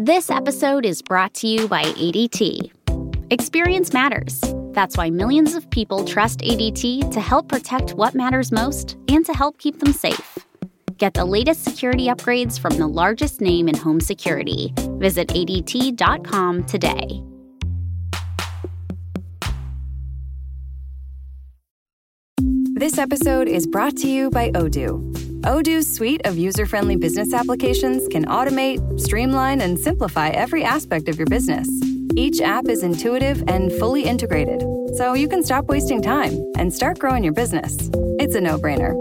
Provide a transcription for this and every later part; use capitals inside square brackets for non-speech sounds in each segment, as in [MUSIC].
This episode is brought to you by ADT. Experience matters. That's why millions of people trust ADT to help protect what matters most and to help keep them safe. Get the latest security upgrades from the largest name in home security. Visit ADT.com today. This episode is brought to you by Odoo. Odoo's suite of user friendly business applications can automate, streamline, and simplify every aspect of your business. Each app is intuitive and fully integrated, so you can stop wasting time and start growing your business. It's a no brainer.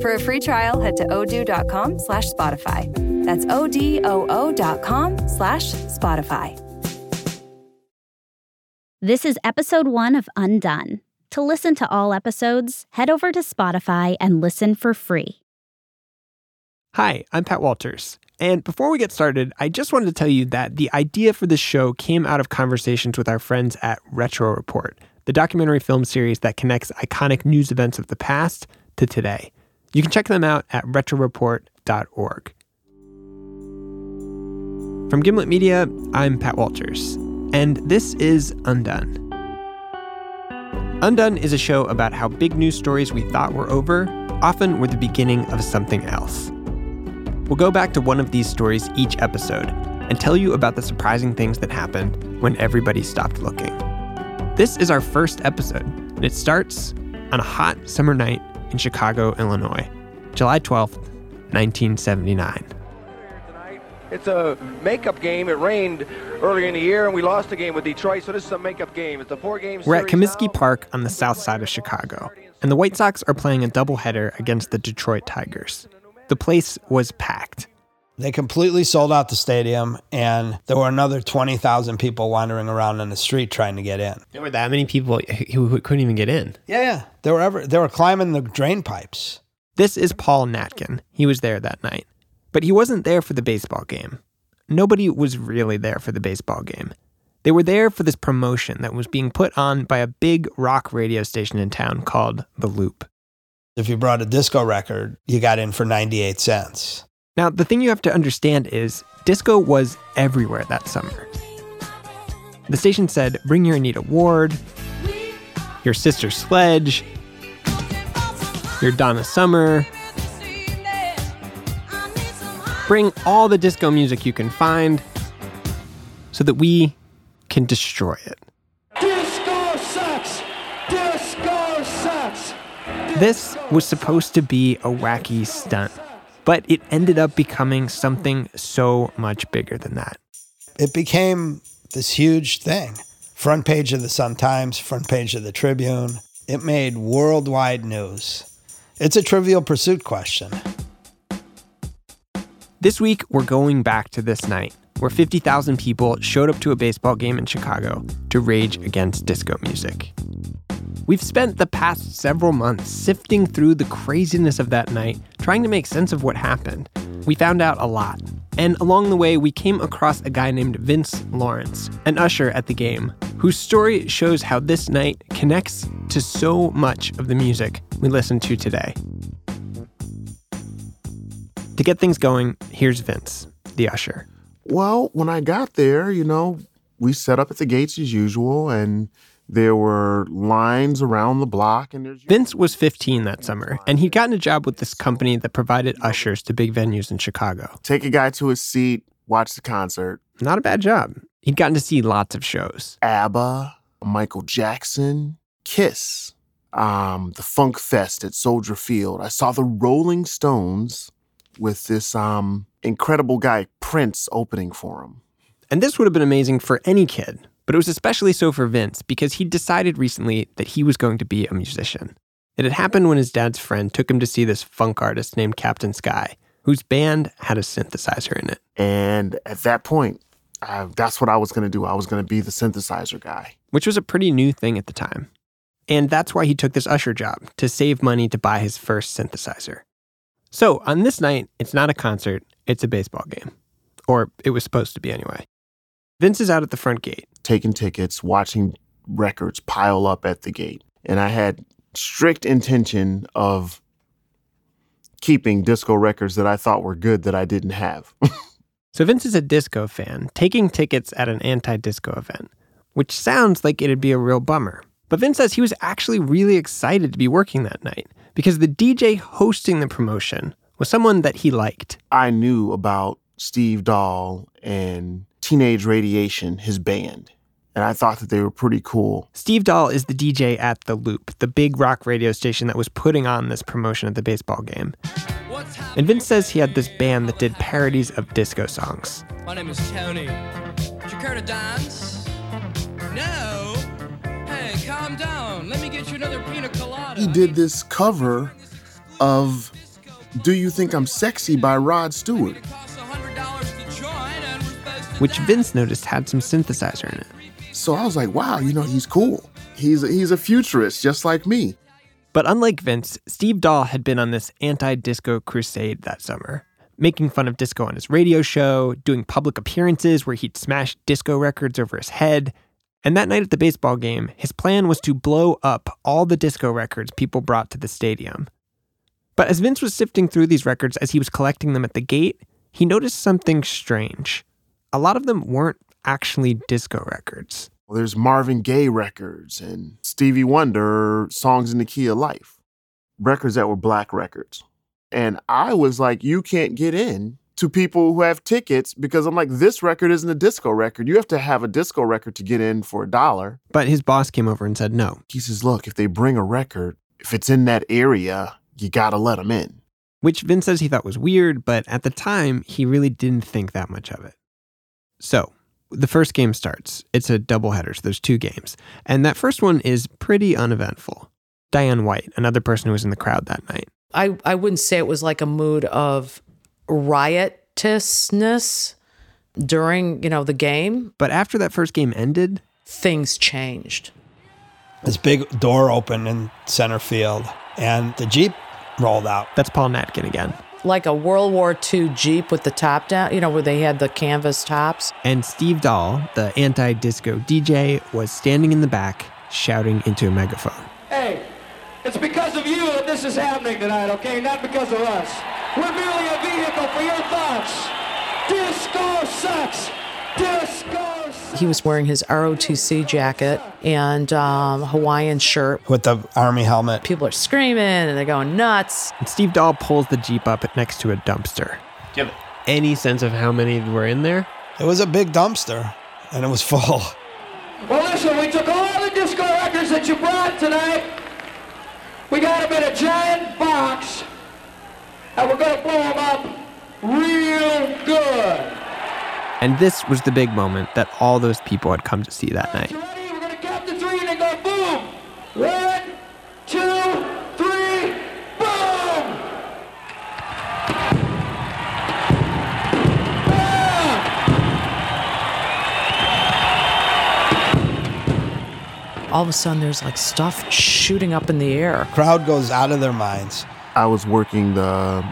For a free trial, head to odoo.com slash Spotify. That's O D O O dot com slash Spotify. This is episode one of Undone. To listen to all episodes, head over to Spotify and listen for free. Hi, I'm Pat Walters. And before we get started, I just wanted to tell you that the idea for this show came out of conversations with our friends at Retro Report, the documentary film series that connects iconic news events of the past to today. You can check them out at retroreport.org. From Gimlet Media, I'm Pat Walters, and this is Undone. Undone is a show about how big news stories we thought were over often were the beginning of something else. We'll go back to one of these stories each episode and tell you about the surprising things that happened when everybody stopped looking. This is our first episode, and it starts on a hot summer night in Chicago, Illinois, July 12th, 1979. It's a makeup game. It rained earlier in the year, and we lost the game with Detroit, so this is a makeup game. It's a four-game We're at Comiskey. Park on the south side of Chicago, and the White Sox are playing a doubleheader against the Detroit Tigers. The place was packed. They completely sold out the stadium, and there were another 20,000 people wandering around in the street trying to get in. There were that many people who who couldn't even get in. Yeah, yeah. They were, ever, they were climbing the drain pipes. This is Paul Natkin. He was there that night. But he wasn't there for the baseball game. Nobody was really there for the baseball game. They were there for this promotion that was being put on by a big rock radio station in town called The Loop. If you brought a disco record, you got in for 98 cents. Now, the thing you have to understand is disco was everywhere that summer. The station said, Bring your Anita Ward, your Sister Sledge, your Donna Summer. Bring all the disco music you can find so that we can destroy it. This was supposed to be a wacky stunt, but it ended up becoming something so much bigger than that. It became this huge thing. Front page of the Sun Times, front page of the Tribune. It made worldwide news. It's a trivial pursuit question. This week, we're going back to this night where 50,000 people showed up to a baseball game in Chicago to rage against disco music. We've spent the past several months sifting through the craziness of that night, trying to make sense of what happened. We found out a lot. And along the way, we came across a guy named Vince Lawrence, an usher at the game, whose story shows how this night connects to so much of the music we listen to today. To get things going, here's Vince, the usher. Well, when I got there, you know, we set up at the gates as usual, and there were lines around the block. And there's Vince was 15 that summer, and he'd gotten a job with this company that provided ushers to big venues in Chicago. take a guy to his seat, watch the concert. Not a bad job. He'd gotten to see lots of shows. ABBA, Michael Jackson, Kiss, um, the Funk Fest at Soldier Field. I saw the Rolling Stones with this um, incredible guy Prince opening for him. And this would have been amazing for any kid, but it was especially so for Vince because he decided recently that he was going to be a musician. It had happened when his dad's friend took him to see this funk artist named Captain Sky, whose band had a synthesizer in it. And at that point, I, that's what I was going to do. I was going to be the synthesizer guy. which was a pretty new thing at the time. And that's why he took this usher job to save money to buy his first synthesizer. So on this night, it's not a concert, it's a baseball game. Or it was supposed to be anyway. Vince is out at the front gate. Taking tickets, watching records pile up at the gate. And I had strict intention of keeping disco records that I thought were good that I didn't have. [LAUGHS] So Vince is a disco fan, taking tickets at an anti disco event, which sounds like it'd be a real bummer. But Vince says he was actually really excited to be working that night because the DJ hosting the promotion was someone that he liked. I knew about Steve Dahl and Teenage Radiation, his band, and I thought that they were pretty cool. Steve Dahl is the DJ at The Loop, the big rock radio station that was putting on this promotion at the baseball game. And Vince says he had this band that did parodies of disco songs. My name is Tony. Do you care to dance? No? Hey, calm down. Let me get you another pina colada. He did this cover of Do You Think I'm Sexy by Rod Stewart. Costs $100 to join, and we're supposed to which Vince noticed had some synthesizer in it. So I was like, wow, you know, he's cool. He's he's a futurist just like me. But unlike Vince, Steve Dahl had been on this anti disco crusade that summer, making fun of disco on his radio show, doing public appearances where he'd smash disco records over his head. And that night at the baseball game, his plan was to blow up all the disco records people brought to the stadium. But as Vince was sifting through these records as he was collecting them at the gate, he noticed something strange. A lot of them weren't actually disco records. Well, there's Marvin Gaye records and Stevie Wonder songs in the key of life, records that were black records. And I was like, you can't get in to people who have tickets because I'm like, this record isn't a disco record. You have to have a disco record to get in for a dollar. But his boss came over and said no. He says, look, if they bring a record, if it's in that area, you gotta let them in. which Vince says he thought was weird, but at the time, he really didn't think that much of it. So, the first game starts. It's a doubleheader, so there's two games. And that first one is pretty uneventful. Diane White, another person who was in the crowd that night. I, I wouldn't say it was like a mood of riotousness during, you know, the game. But after that first game ended, Things changed. This big door opened in center field, and the Jeep rolled out. that's Paul Natkin again. Like a World War II Jeep with the top down, you know, where they had the canvas tops. And Steve Dahl, the anti disco DJ, was standing in the back shouting into a megaphone. Hey, it's because of you that this is happening tonight, okay? Not because of us. We're merely a vehicle for your thoughts. Disco sucks. Disco sucks. He was wearing his ROTC jacket and um, Hawaiian shirt. with the army helmet. People are screaming and they're going nuts. And Steve Dahl pulls the Jeep up next to a dumpster. Do you have any sense of how many were in there? It was a big dumpster, and it was full. Well, listen, we took all the disco records that you brought tonight. We got them in a giant box, and we're going to blow them up real good. And this was the big moment that all those people had come to see that night. Ready? We're going to count to three and then go boom. One, two, three, boom. All of a sudden, there's like stuff shooting up in the air. Crowd goes out of their minds. I was working the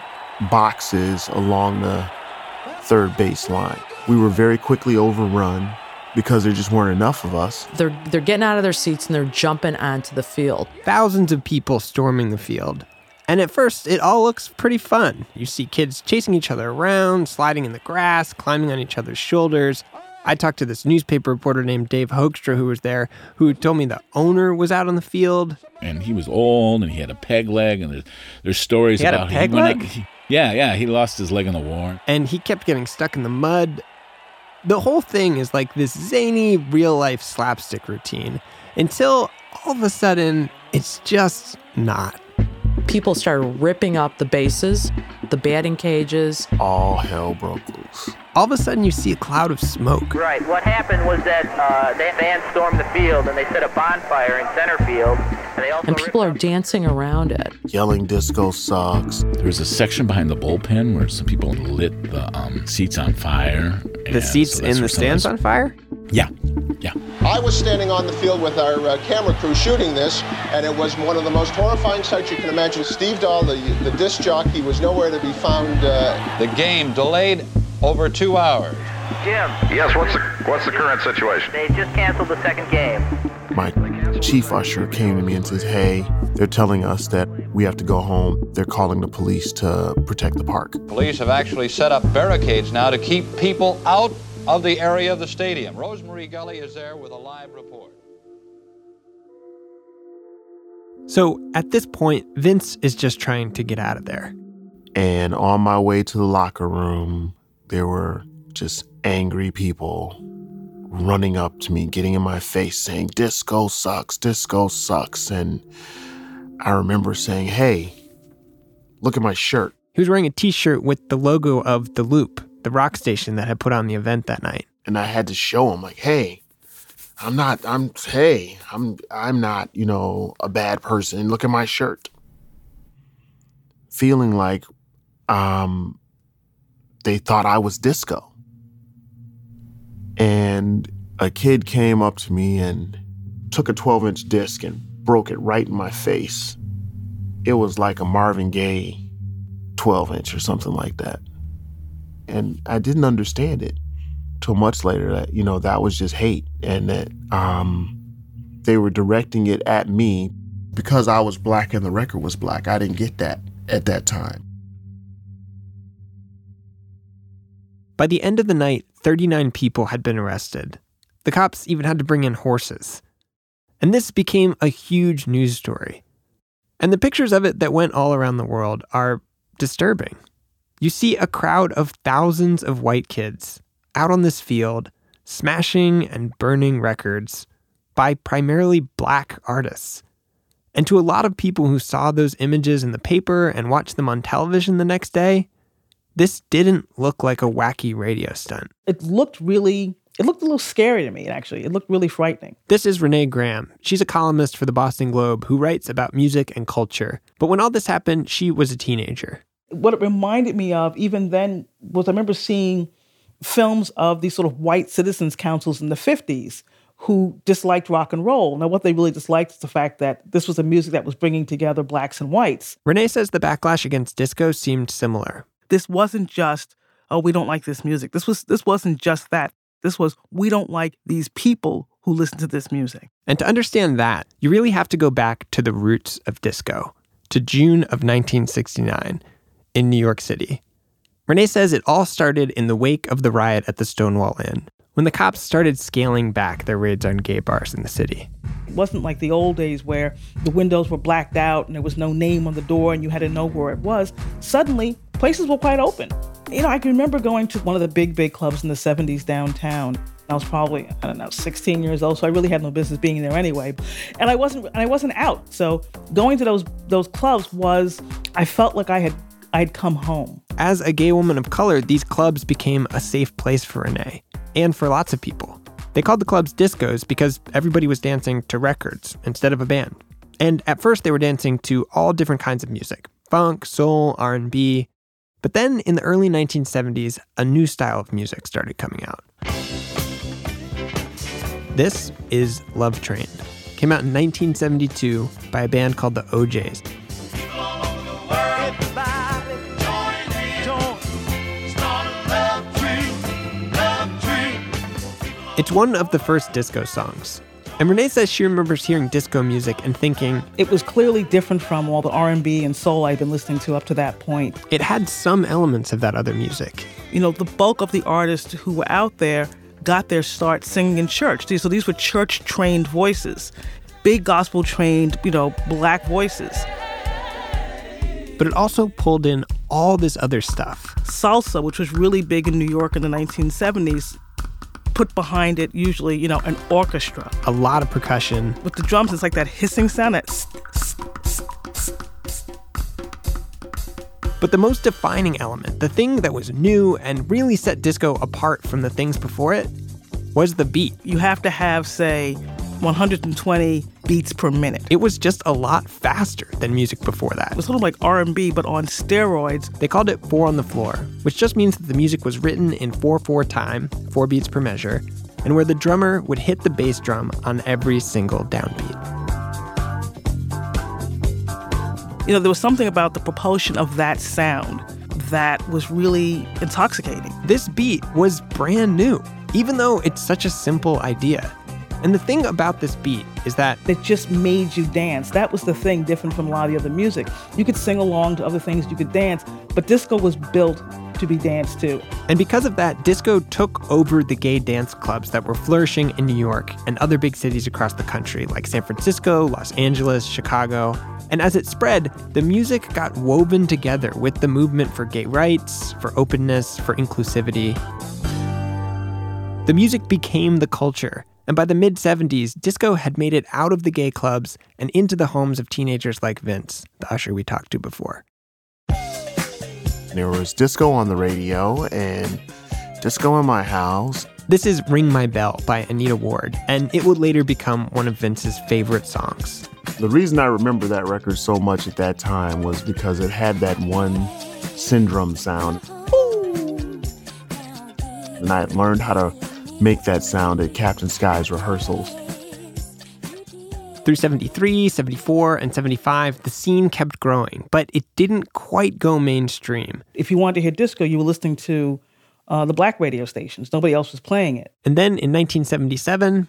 boxes along the third base line. We were very quickly overrun because there just weren't enough of us. They're they're getting out of their seats and they're jumping onto the field. Thousands of people storming the field. And at first, it all looks pretty fun. You see kids chasing each other around, sliding in the grass, climbing on each other's shoulders. I talked to this newspaper reporter named Dave Hoekstra who was there, who told me the owner was out on the field. and he was old and he had a peg leg and there's, there's stories He had a about peg him when leg? he- yeah yeah he lost his leg in the war and he kept getting stuck in the mud. The whole thing is like this zany real life slapstick routine until all of a sudden it's just not. People started ripping up the bases, the batting cages. All hell broke loose. All of a sudden you see a cloud of smoke. Right. What happened was that uh, they van stormed the field and they set a bonfire in center field, and they also And people are dancing around it. Yelling disco sucks. there was a section behind the bullpen where some people lit the um, seats on fire The seats in the stands on fire? yeah yeah I was standing on the field with our uh, camera crew shooting this, and it was one of the most horrifying sights you can imagine. Steve Dahl, the, the disc jockey, was nowhere to be found. Uh, The game delayed over two hours. Jim. Yes, what's the what's the current situation? They just canceled the second game. My chief usher came to me and says, Hey, they're telling us that we have to go home. They're calling the police to protect the park. Police have actually set up barricades now to keep people out of the area of the stadium. Rosemary Gully is there with a live report. So at this point, Vince is just trying to get out of there. And on my way to the locker room, there were just angry people running up to me, getting in my face, saying, Disco sucks, disco sucks. And I remember saying, Hey, look at my shirt. He was wearing a t shirt with the logo of The Loop, the rock station that had put on the event that night. And I had to show him, like, hey, I'm not, I'm, hey, I'm, I'm not, you know, a bad person. Look at my shirt. Feeling like, um, they thought I was disco. And a kid came up to me and took a 12 inch disc and broke it right in my face. It was like a Marvin Gaye 12 inch or something like that. And I didn't understand it till much later that, you know, that was just hate and that um, they were directing it at me because I was black and the record was black. I didn't get that at that time. By the end of the night, 39 people had been arrested. The cops even had to bring in horses. And this became a huge news story. And the pictures of it that went all around the world are disturbing. You see a crowd of thousands of white kids out on this field, smashing and burning records by primarily black artists. And to a lot of people who saw those images in the paper and watched them on television the next day, this didn't look like a wacky radio stunt. It looked really it looked a little scary to me, actually. It looked really frightening. This is Renee Graham. She's a columnist for the Boston Globe who writes about music and culture. But when all this happened, she was a teenager. What it reminded me of, even then, was I remember seeing films of these sort of white citizens councils in the 50s who disliked rock and roll. Now, what they really disliked is the fact that this was a music that was bringing together blacks and whites. Renee says the backlash against disco seemed similar. This wasn't just, oh, we don't like this music. This was this wasn't just that. This was we don't like these people who listen to this music. And to understand that, you really have to go back to the roots of disco, to June of 1969 in New York City. Renee says it all started in the wake of the riot at the Stonewall Inn, when the cops started scaling back their raids on gay bars in the city. It wasn't like the old days where the windows were blacked out and there was no name on the door and you had to know where it was. Suddenly, places were quite open. You know, I can remember going to one of the big, big clubs in the 70s downtown. I was probably, I don't know, 16 years old, so I really had no business being there anyway. And I wasn't and I wasn't out. So going to those those clubs was I felt like I had I'd come home. As a gay woman of color, these clubs became a safe place for Renee and for lots of people. They called the clubs discos because everybody was dancing to records instead of a band. And at first they were dancing to all different kinds of music, funk, soul, R&B. But then in the early 1970s, a new style of music started coming out. This is Love Train. Came out in 1972 by a band called the O'Jays. It's one of the first disco songs. And Renee says she remembers hearing disco music and thinking it was clearly different from all the R&B and soul I'd been listening to up to that point. It had some elements of that other music. You know, the bulk of the artists who were out there got their start singing in church. So these were church-trained voices, big gospel-trained, you know, black voices. But it also pulled in all this other stuff. Salsa, which was really big in New York in the 1970s, put behind it usually, you know, an orchestra. A lot of percussion. With the drums, it's like that hissing sound. That but the most defining element, the thing that was new and really set disco apart from the things before it, was the beat. You have to have, say, 120 beats per minute. It was just a lot faster than music before that. It was sort of like R&B but on steroids. They called it 4 on the floor, which just means that the music was written in 4/4 time, 4 beats per measure, and where the drummer would hit the bass drum on every single downbeat. You know, there was something about the propulsion of that sound that was really intoxicating. This beat was brand new, even though it's such a simple idea. And the thing about this beat is that it just made you dance. That was the thing different from a lot of the other music. You could sing along to other things, you could dance, but disco was built to be danced to. And because of that, disco took over the gay dance clubs that were flourishing in New York and other big cities across the country, like San Francisco, Los Angeles, Chicago. And as it spread, the music got woven together with the movement for gay rights, for openness, for inclusivity. The music became the culture. And by the mid 70s, disco had made it out of the gay clubs and into the homes of teenagers like Vince, the usher we talked to before. There was disco on the radio and disco in my house. This is Ring My Bell by Anita Ward, and it would later become one of Vince's favorite songs. The reason I remember that record so much at that time was because it had that one Syndrum sound. And I learned how to make that sound at Captain Sky's rehearsals. Through 73, 74, and 75, the scene kept growing, but it didn't quite go mainstream. If you wanted to hear disco, you were listening to uh, the black radio stations. Nobody else was playing it. And then in 1977,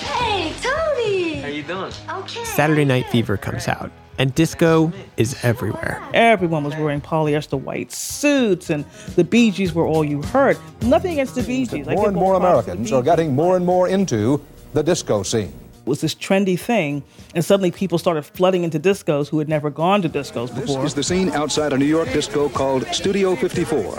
Hey, Tony! How you doing? Okay. Saturday Night Fever comes out, and disco is everywhere. Everyone was wearing polyester white suits, and the Bee Gees were all you heard. Nothing against the Bee Gees. more and more Americans are getting more and more into the disco scene. It was this trendy thing, and suddenly people started flooding into discos who had never gone to discos before. This before. is the scene outside a New York disco called Studio 54.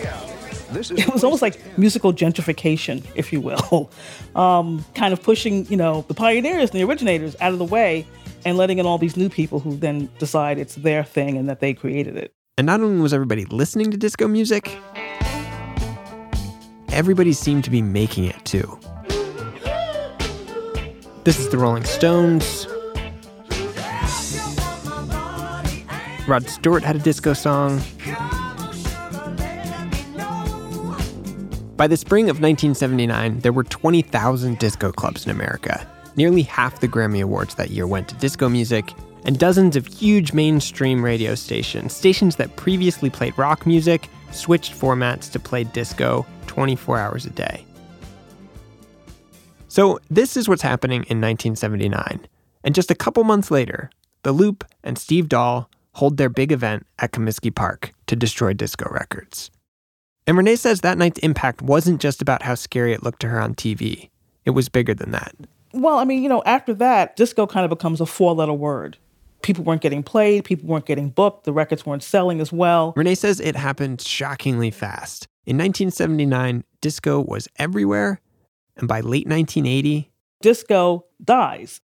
[LAUGHS] it was almost like musical gentrification, if you will, [LAUGHS] um, kind of pushing you know the pioneers and the originators out of the way and letting in all these new people who then decide it's their thing and that they created it. And not only was everybody listening to disco music, everybody seemed to be making it too. This is the Rolling Stones. Rod Stewart had a disco song. By the spring of 1979, there were 20,000 disco clubs in America. Nearly half the Grammy Awards that year went to disco music, and dozens of huge mainstream radio stations, stations that previously played rock music, switched formats to play disco 24 hours a day. So, this is what's happening in 1979. And just a couple months later, The Loop and Steve Dahl hold their big event at Comiskey Park to destroy disco records. And Renee says that night's impact wasn't just about how scary it looked to her on TV, it was bigger than that. Well, I mean, you know, after that, disco kind of becomes a four letter word. People weren't getting played, people weren't getting booked, the records weren't selling as well. Renee says it happened shockingly fast. In 1979, disco was everywhere, and by late 1980, disco dies.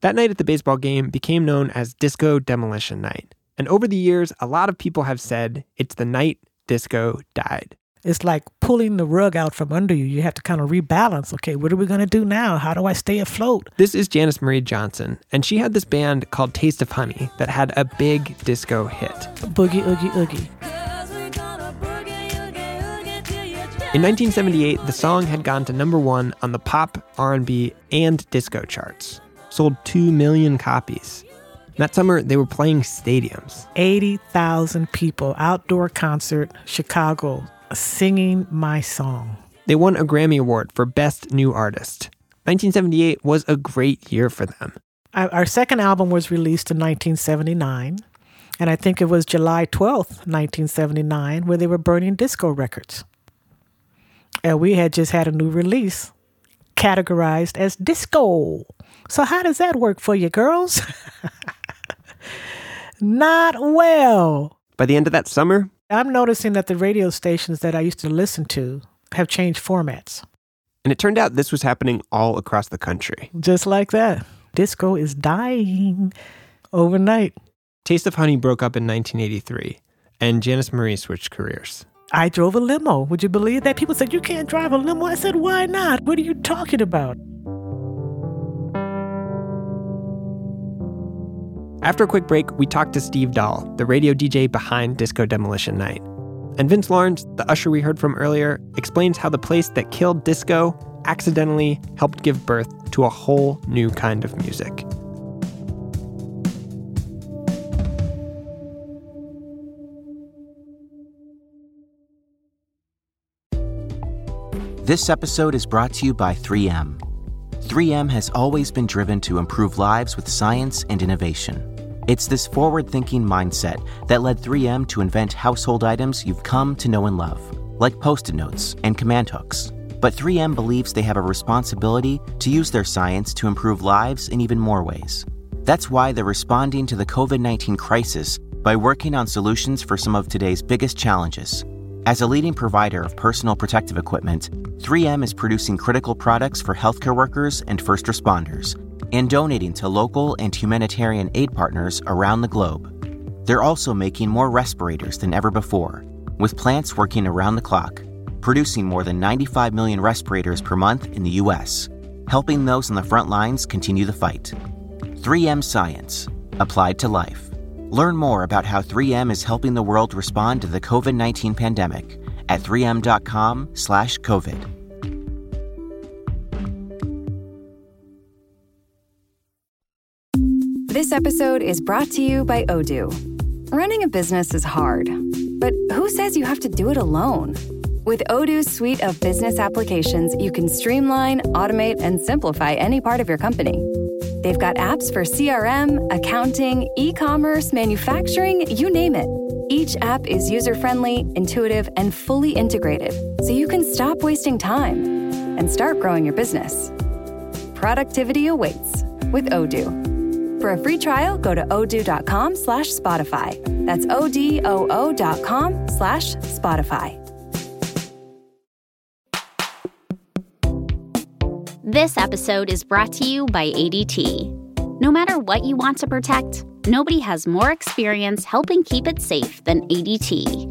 That night at the baseball game became known as Disco Demolition Night. And over the years, a lot of people have said it's the night disco died. It's like pulling the rug out from under you. You have to kind of rebalance. Okay, what are we going to do now? How do I stay afloat? This is Janice Marie Johnson, and she had this band called Taste of Honey that had a big disco hit. Boogie, oogie, oogie. In 1978, the song had gone to number 1 on the pop, R&B, and disco charts. Sold 2 million copies. That summer, they were playing stadiums. 80,000 people, outdoor concert, Chicago, singing my song. They won a Grammy Award for Best New Artist. 1978 was a great year for them. Our second album was released in 1979, and I think it was July 12th, 1979, where they were burning disco records. And we had just had a new release categorized as disco. So, how does that work for you, girls? [LAUGHS] Not well. By the end of that summer, I'm noticing that the radio stations that I used to listen to have changed formats. And it turned out this was happening all across the country. Just like that. Disco is dying overnight. Taste of Honey broke up in 1983, and Janice Marie switched careers. I drove a limo. Would you believe that? People said, You can't drive a limo. I said, Why not? What are you talking about? After a quick break, we talked to Steve Dahl, the radio DJ behind Disco Demolition Night. And Vince Lawrence, the usher we heard from earlier, explains how the place that killed disco accidentally helped give birth to a whole new kind of music. This episode is brought to you by 3M. 3M has always been driven to improve lives with science and innovation. It's this forward thinking mindset that led 3M to invent household items you've come to know and love, like post it notes and command hooks. But 3M believes they have a responsibility to use their science to improve lives in even more ways. That's why they're responding to the COVID 19 crisis by working on solutions for some of today's biggest challenges. As a leading provider of personal protective equipment, 3M is producing critical products for healthcare workers and first responders and donating to local and humanitarian aid partners around the globe. They're also making more respirators than ever before, with plants working around the clock, producing more than 95 million respirators per month in the U.S., helping those on the front lines continue the fight. 3M Science, applied to life. Learn more about how 3M is helping the world respond to the COVID-19 pandemic at 3m.com/covid. This episode is brought to you by Odoo. Running a business is hard, but who says you have to do it alone? With Odoo's suite of business applications, you can streamline, automate, and simplify any part of your company. They've got apps for CRM, accounting, e commerce, manufacturing, you name it. Each app is user friendly, intuitive, and fully integrated, so you can stop wasting time and start growing your business. Productivity awaits with Odoo. For a free trial, go to odoo.com slash Spotify. That's O-D-O-O dot com slash Spotify. This episode is brought to you by ADT. No matter what you want to protect, nobody has more experience helping keep it safe than ADT.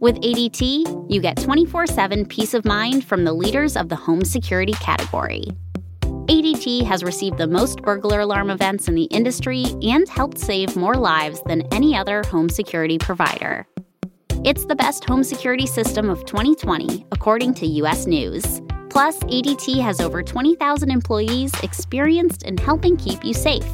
With ADT, you get 24 7 peace of mind from the leaders of the home security category. ADT has received the most burglar alarm events in the industry and helped save more lives than any other home security provider. It's the best home security system of 2020, according to US News. Plus, ADT has over 20,000 employees experienced in helping keep you safe.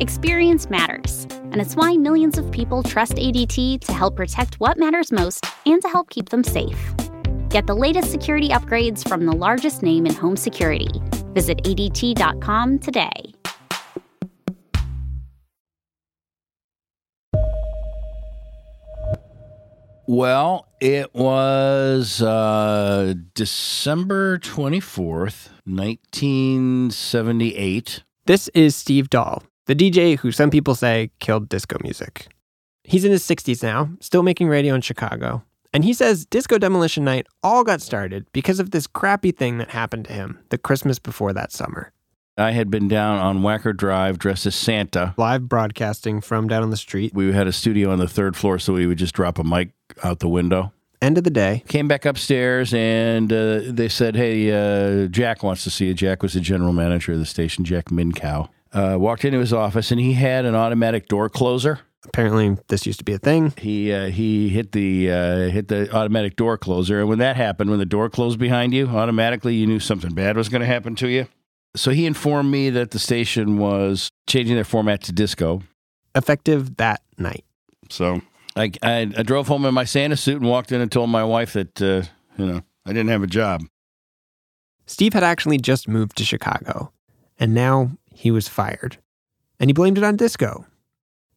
Experience matters, and it's why millions of people trust ADT to help protect what matters most and to help keep them safe. Get the latest security upgrades from the largest name in home security. Visit ADT.com today. Well, it was uh, December 24th, 1978. This is Steve Dahl, the DJ who some people say killed disco music. He's in his 60s now, still making radio in Chicago. And he says Disco Demolition Night all got started because of this crappy thing that happened to him the Christmas before that summer. I had been down on Wacker Drive dressed as Santa. Live broadcasting from down on the street. We had a studio on the third floor, so we would just drop a mic out the window. End of the day. Came back upstairs and uh, they said, Hey, uh, Jack wants to see you. Jack was the general manager of the station, Jack Minkow. Uh, walked into his office and he had an automatic door closer. Apparently, this used to be a thing. He uh, he hit the uh, hit the automatic door closer, and when that happened, when the door closed behind you, automatically you knew something bad was going to happen to you. So he informed me that the station was changing their format to disco, effective that night. So I I, I drove home in my Santa suit and walked in and told my wife that uh, you know I didn't have a job. Steve had actually just moved to Chicago, and now he was fired, and he blamed it on disco.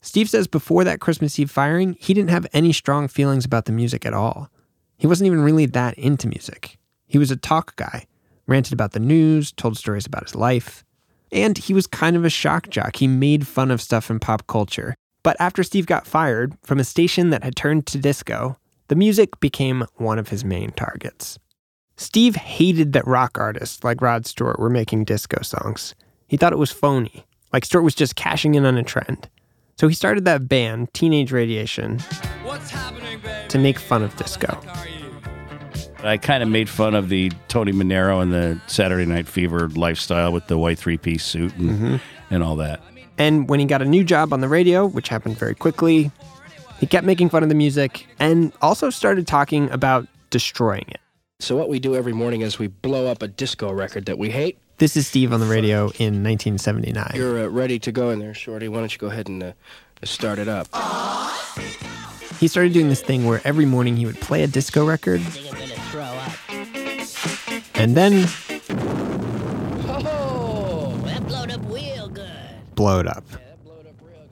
Steve says before that Christmas Eve firing, he didn't have any strong feelings about the music at all. He wasn't even really that into music. He was a talk guy, ranted about the news, told stories about his life. And he was kind of a shock jock. He made fun of stuff in pop culture. But after Steve got fired from a station that had turned to disco, the music became one of his main targets. Steve hated that rock artists like Rod Stewart were making disco songs. He thought it was phony, like Stewart was just cashing in on a trend. So he started that band, Teenage Radiation, to make fun of disco. I kind of made fun of the Tony Manero and the Saturday Night Fever lifestyle with the white three piece suit and, Mm-hmm. and all that. And when he got a new job on the radio, which happened very quickly, he kept making fun of the music and also started talking about destroying it. So, what we do every morning is we blow up a disco record that we hate. This is Steve on the radio in 1979. You're uh, ready to go in there, Shorty. Why don't you go ahead and uh, start it up? He started doing this thing where every morning he would play a disco record. And then blow it up.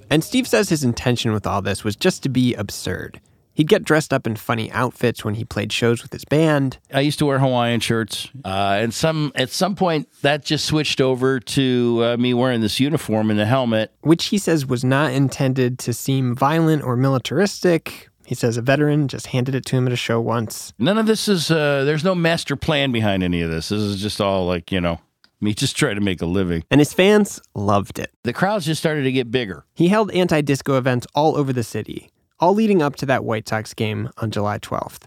And Steve says his intention with all this was just to be absurd. He'd get dressed up in funny outfits when he played shows with his band. I used to wear Hawaiian shirts, uh, and some at some point that just switched over to uh, me wearing this uniform and the helmet, which he says was not intended to seem violent or militaristic. He says a veteran just handed it to him at a show once. None of this is. Uh, there's no master plan behind any of this. This is just all like you know me just trying to make a living. And his fans loved it. The crowds just started to get bigger. He held anti disco events all over the city all leading up to that White Sox game on July 12th.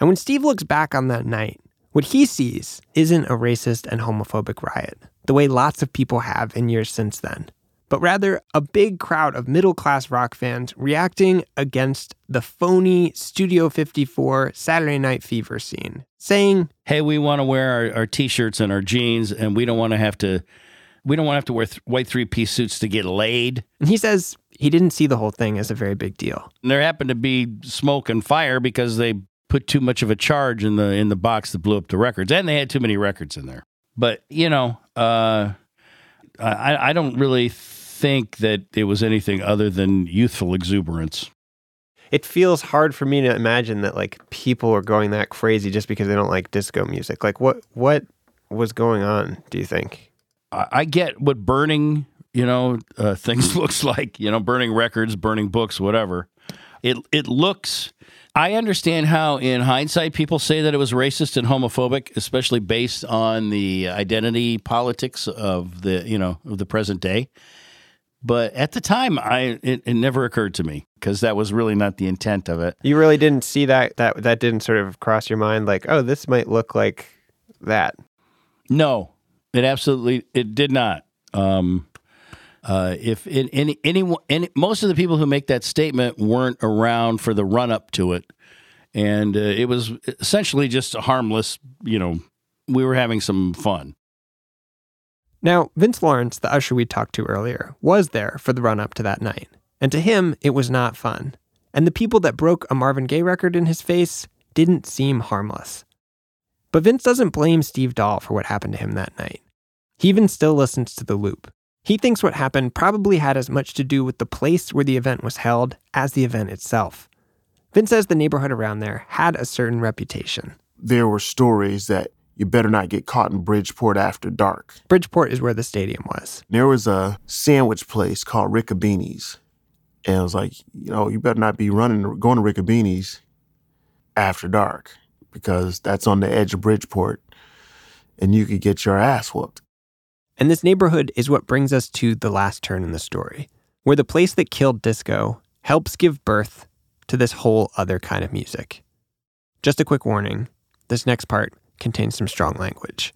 And when Steve looks back on that night, what he sees isn't a racist and homophobic riot, the way lots of people have in years since then, but rather a big crowd of middle class rock fans reacting against the phony Studio 54 Saturday Night Fever scene, saying, Hey, we want to wear our, our t shirts and our jeans, and we don't want to have to. We don't want to have to wear th- white three piece suits to get laid. And he says he didn't see the whole thing as a very big deal. And there happened to be smoke and fire because they put too much of a charge in the in the box that blew up the records, and they had too many records in there. But you know, uh, I I don't really think that it was anything other than youthful exuberance. It feels hard for me to imagine that like people are going that crazy just because they don't like disco music. Like what what was going on? Do you think? I, I get what burning you know, uh, [LAUGHS] things looks like, you know, burning records, burning books, whatever. It it looks I understand how in hindsight people say that it was racist and homophobic, especially based on the identity politics of the, you know, of the present day. But at the time I it, it never occurred to me because that was really not the intent of it. You really didn't see that that that didn't sort of cross your mind like, "Oh, this might look like that." No. It absolutely it did not. Um uh, if in, any, any, any, most of the people who make that statement weren't around for the run up to it, and uh, it was essentially just a harmless, you know, we were having some fun. Now, Vince Lawrence, the usher we talked to earlier, was there for the run up to that night, and to him, it was not fun. And the people that broke a Marvin Gaye record in his face didn't seem harmless. But Vince doesn't blame Steve Dahl for what happened to him that night. He even still listens to the loop. He thinks what happened probably had as much to do with the place where the event was held as the event itself. Vince says the neighborhood around there had a certain reputation. There were stories that you better not get caught in Bridgeport after dark. Bridgeport is where the stadium was. There was a sandwich place called Ricobene's. And it was like, you know, you better not be running, going to Ricobene's after dark because that's on the edge of Bridgeport and you could get your ass whooped. And this neighborhood is what brings us to the last turn in the story, where the place that killed disco helps give birth to this whole other kind of music. Just a quick warning this next part contains some strong language.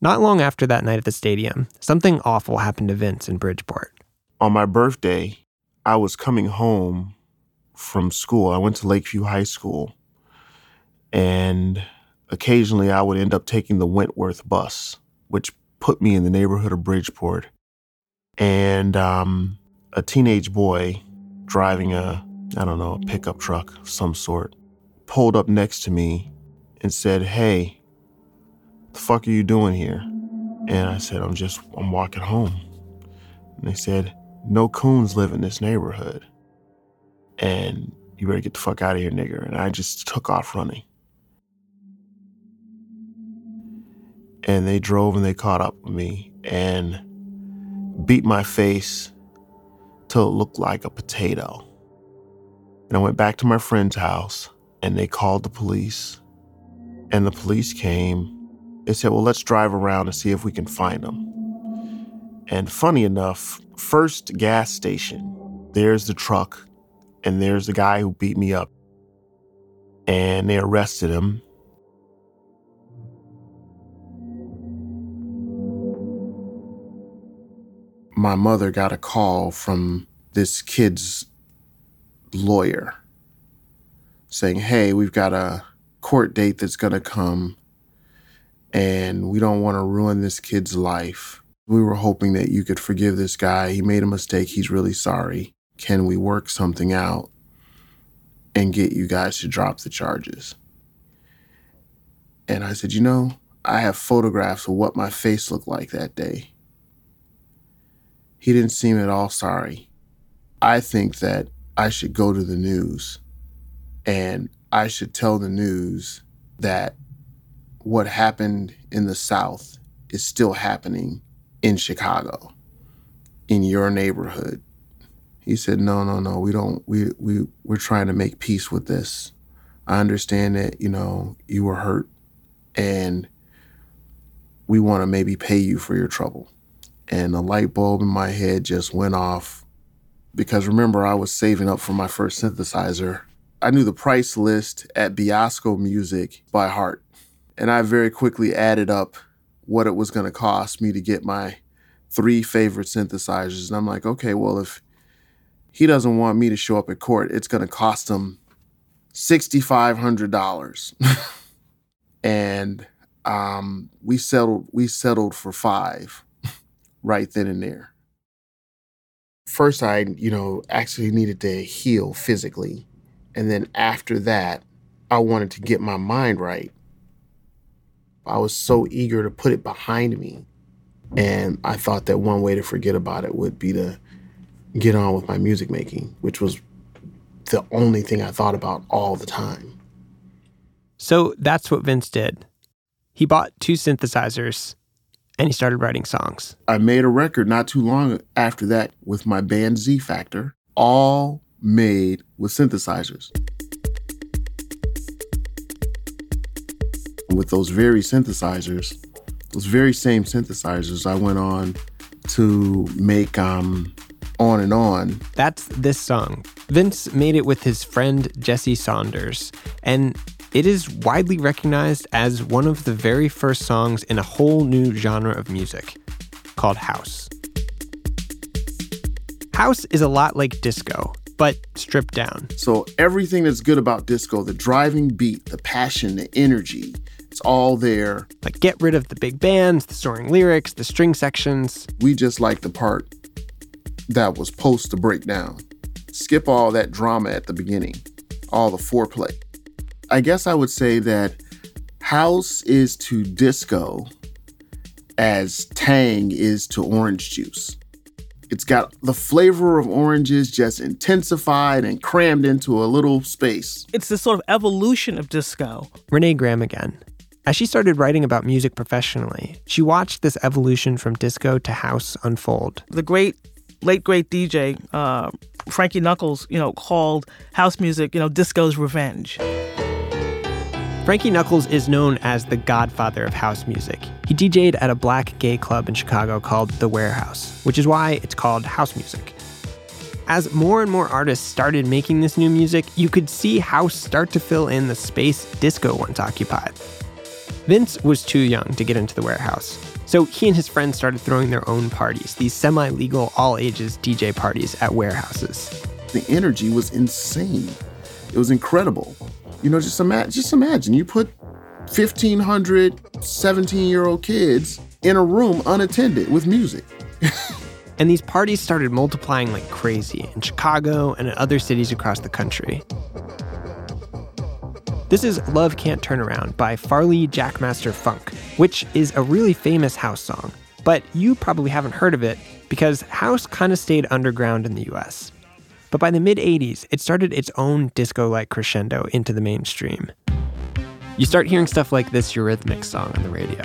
Not long after that night at the stadium, something awful happened to Vince in Bridgeport. On my birthday, I was coming home from school. I went to Lakeview High School, and occasionally I would end up taking the Wentworth bus, which put me in the neighborhood of Bridgeport. And um, a teenage boy driving a, I don't know, a pickup truck of some sort, pulled up next to me and said, Hey, the fuck are you doing here? And I said, I'm just, I'm walking home. And they said, No coons live in this neighborhood. And you better get the fuck out of here, nigger. And I just took off running. And they drove and they caught up with me and beat my face till it looked like a potato. And I went back to my friend's house and they called the police. And the police came. They said, Well, let's drive around and see if we can find them. And funny enough, first gas station, there's the truck and there's the guy who beat me up. And they arrested him my mother got a call from this kid's lawyer saying, Hey, we've got a court date that's going to come, and we don't want to ruin this kid's life. We were hoping that you could forgive this guy. He made a mistake. He's really sorry. Can we work something out and get you guys to drop the charges? And I said, You know, I have photographs of what my face looked like that day. He didn't seem at all sorry. I think that I should go to the news and I should tell the news that what happened in the South is still happening in Chicago, in your neighborhood. He said, No, no, no, we don't, we, we, we're trying to make peace with this. I understand that, you know, you were hurt and we want to maybe pay you for your trouble. And the light bulb in my head just went off because remember, I was saving up for my first synthesizer. I knew the price list at Biasco Music by heart. And I very quickly added up what it was going to cost me to get my three favorite synthesizers. And I'm like, okay, well, if he doesn't want me to show up at court, it's going to cost him $6,500. [LAUGHS] and um, we settled we settled for five right then and there. First, I you know actually needed to heal physically, and then after that, I wanted to get my mind right. I was so eager to put it behind me, and I thought that one way to forget about it would be to get on with my music making, which was the only thing I thought about all the time. So that's what Vince did. He bought two synthesizers and he started writing songs. I made a record not too long after that with my band Z Factor, all made with synthesizers. With those very synthesizers, those very same synthesizers, I went on to make um, On and On. That's this song. Vince made it with his friend Jesse Saunders, and it is widely recognized as one of the very first songs in a whole new genre of music called house. House is a lot like disco, but stripped down. So, everything that's good about disco the driving beat, the passion, the energy it's all there. Like, get rid of the big bands, the soaring lyrics, the string sections. We just like the part that was supposed to break down. Skip all that drama at the beginning, all the foreplay. I guess I would say that house is to disco as tang is to orange juice. It's got the flavor of oranges just intensified and crammed into a little space. It's this sort of evolution of disco. Renee Graham again. As she started writing about music professionally, she watched this evolution from disco to house unfold. The great, late great DJ, uh, Frankie Knuckles, you know, called house music, you know, disco's revenge. Frankie Knuckles is known as the godfather of house music. He DJ'd at a black gay club in Chicago called The Warehouse, which is why it's called house music. As more and more artists started making this new music, you could see house start to fill in the space disco once occupied. Vince was too young to get into the warehouse, so he and his friends started throwing their own parties, these semi legal, all ages DJ parties at warehouses. The energy was insane. It was incredible. You know, just imagine, just imagine you put 1,500 17 year old kids in a room unattended with music. [LAUGHS] and these parties started multiplying like crazy in Chicago and in other cities across the country. This is Love Can't Turn Around by Farley Jackmaster Funk, which is a really famous house song. But you probably haven't heard of it because house kind of stayed underground in the US. But by the mid 80s, it started its own disco like crescendo into the mainstream. You start hearing stuff like this Eurythmics song on the radio.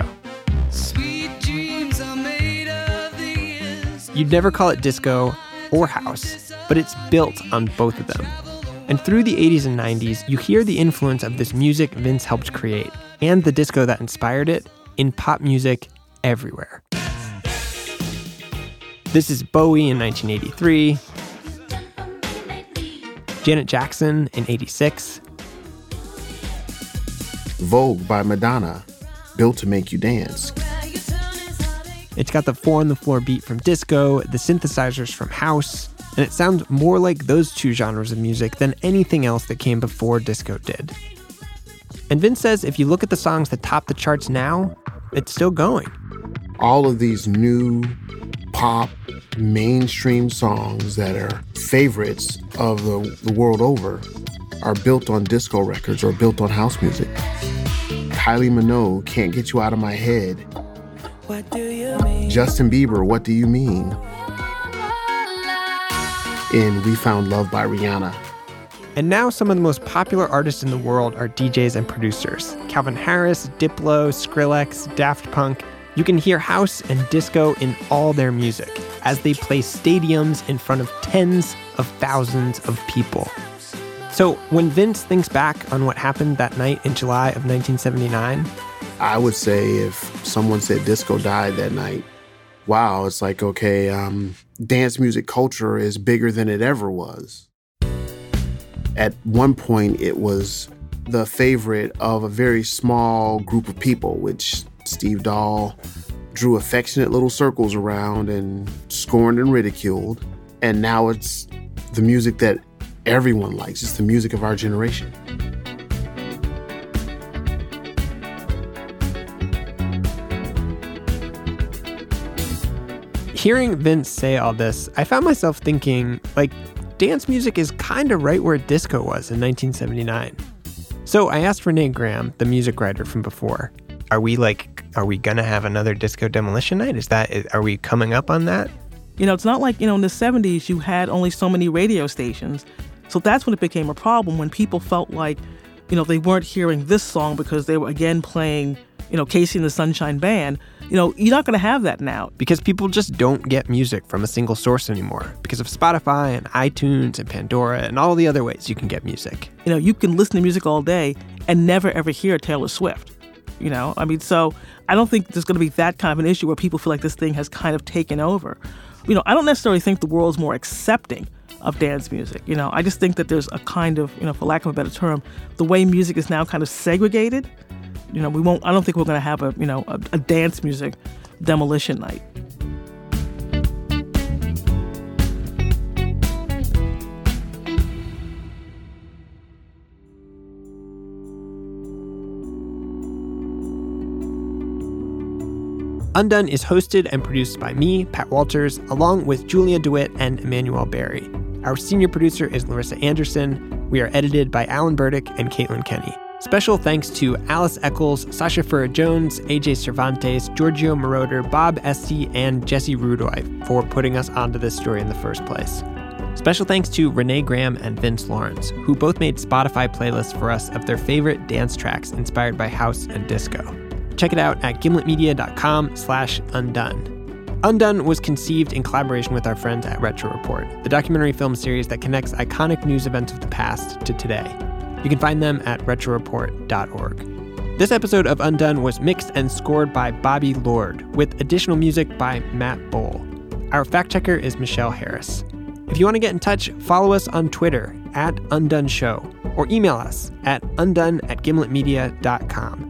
You'd never call it disco or house, but it's built on both of them. And through the 80s and 90s, you hear the influence of this music Vince helped create and the disco that inspired it in pop music everywhere. This is Bowie in 1983, Janet Jackson in 86, Vogue by Madonna, built to make you dance. It's got the four on the floor beat from disco, the synthesizers from house, and it sounds more like those two genres of music than anything else that came before disco did. And Vince says if you look at the songs that top the charts now, it's still going. All of these new pop mainstream songs that are favorites of the, the world over are built on disco records or built on house music. Kylie Minogue, Can't Get You Out of My Head. Justin Bieber, What Do You Mean? in We Found Love by Rihanna. And now some of the most popular artists in the world are DJs and producers. Calvin Harris, Diplo, Skrillex, Daft Punk. You can hear house and disco in all their music as they play stadiums in front of tens of thousands of people. So when Vince thinks back on what happened that night in July of 1979, I would say if someone said disco died that night, wow, it's like, okay, um, dance music culture is bigger than it ever was. At one point, it was the favorite of a very small group of people, which Steve Dahl drew affectionate little circles around and scorned and ridiculed. And now it's the music that everyone likes. It's the music of our generation. hearing Vince say all this, I found myself thinking, like, dance music is kind of right where disco was in 1979. So I asked Renee Graham, the music writer from before, are we like, are we gonna have another disco demolition night? Is that, are we coming up on that? You know, it's not like, you know, in the 70s you had only so many radio stations. So that's when it became a problem when people felt like, you know, they weren't hearing this song because they were again playing, you know, KC and the Sunshine Band. You know, you're not going to have that now. Because people just don't get music from a single source anymore because of Spotify and iTunes and Pandora and all the other ways you can get music. You know, you can listen to music all day and never ever hear Taylor Swift. You know, I mean, so I don't think there's going to be that kind of an issue where people feel like this thing has kind of taken over. You know, I don't necessarily think the world's more accepting of dance music. You know, I just think that there's a kind of, you know, for lack of a better term, the way music is now kind of segregated. You know, we won't. I don't think we're going to have a, you know, a, a dance music demolition night. Undone is hosted and produced by me, Pat Walters, along with Julia DeWitt and Emmanuel Barry. Our senior producer is Larissa Anderson. We are edited by Alan Burdick and Caitlin Kenny. Special thanks to Alice Eccles, Sasha Frere-Jones, AJ Cervantes, Giorgio Moroder, Bob Esty, and Jesse Rudoy for putting us onto this story in the first place. Special thanks to Renee Graham and Vince Lawrence, who both made Spotify playlists for us of their favorite dance tracks inspired by house and disco. Check it out at gimletmedia.com slash undone. Undone was conceived in collaboration with our friends at Retro Report, the documentary film series that connects iconic news events of the past to today. You can find them at retroreport.org. This episode of Undone was mixed and scored by Bobby Lord, with additional music by Matt Bowl. Our fact checker is Michelle Harris. If you want to get in touch, follow us on Twitter at Undone Show or email us at undone at gimletmedia.com.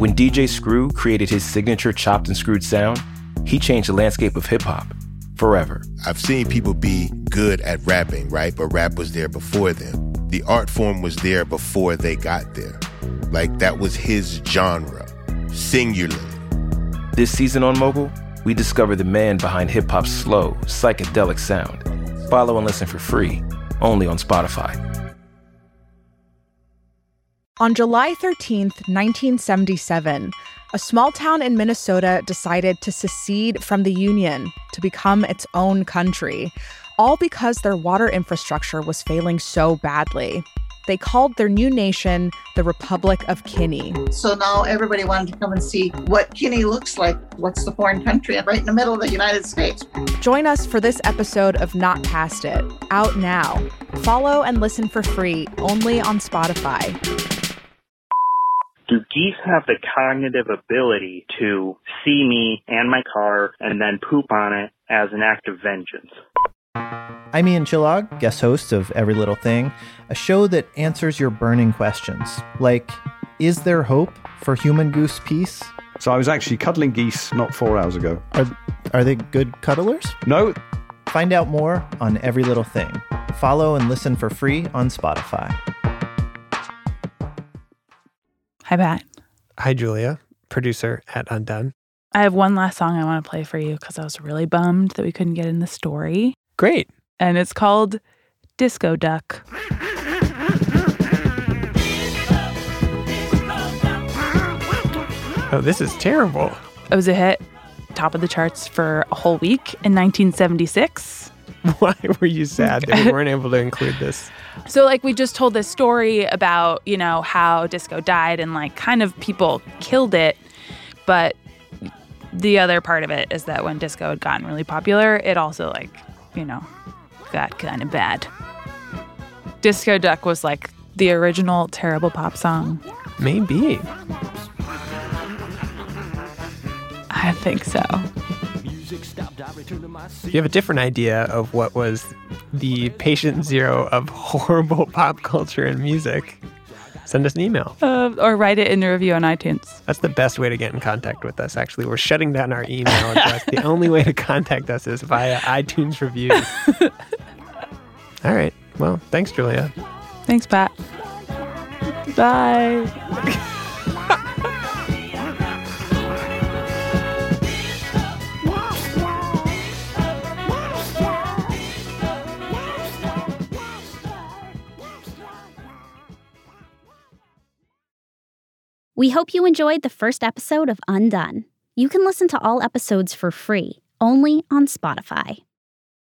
When DJ Screw created his signature chopped and screwed sound, he changed the landscape of hip hop forever. I've seen people be good at rapping, right? But rap was there before them. The art form was there before they got there. Like that was his genre, singularly. This season on Mogul, we discover the man behind hip hop's slow, psychedelic sound. Follow and listen for free, only on Spotify. On July 13th, 1977, a small town in Minnesota decided to secede from the Union to become its own country, all because their water infrastructure was failing so badly. They called their new nation the Republic of Kinney. So now everybody wanted to come and see what Kinney looks like. What's the foreign country right in the middle of the United States? Join us for this episode of Not Past It, out now. Follow and listen for free only on Spotify. Do geese have the cognitive ability to see me and my car and then poop on it as an act of vengeance? I'm Ian Chillag, guest host of Every Little Thing, a show that answers your burning questions, like is there hope for human goose peace? So I was actually cuddling geese not four hours ago. Are, are they good cuddlers? No. Find out more on Every Little Thing. Follow and listen for free on Spotify. Hi, Pat. Hi, Julia, producer at Undone. I have one last song I want to play for you because I was really bummed that we couldn't get in the story. Great. And it's called Disco Duck. Oh, this is terrible. It was a hit, top of the charts for a whole week in 1976. [LAUGHS] Why were you sad that we weren't able to include this? So, like, we just told this story about, you know, how disco died and, like, kind of people killed it. But the other part of it is that when disco had gotten really popular, it also, like, you know, got kind of bad. Disco Duck was like the original terrible pop song. Maybe. I think so. You have a different idea of what was the patient zero of [LAUGHS] horrible pop culture and music. Send us an email. Uh, or write it in the review on iTunes. That's the best way to get in contact with us, actually. We're shutting down our email [LAUGHS] address. the only way to contact us is via iTunes reviews. [LAUGHS] All right. Well, thanks, Julia. Thanks, Pat. Bye. We hope you enjoyed the first episode of Undone. You can listen to all episodes for free, only on Spotify.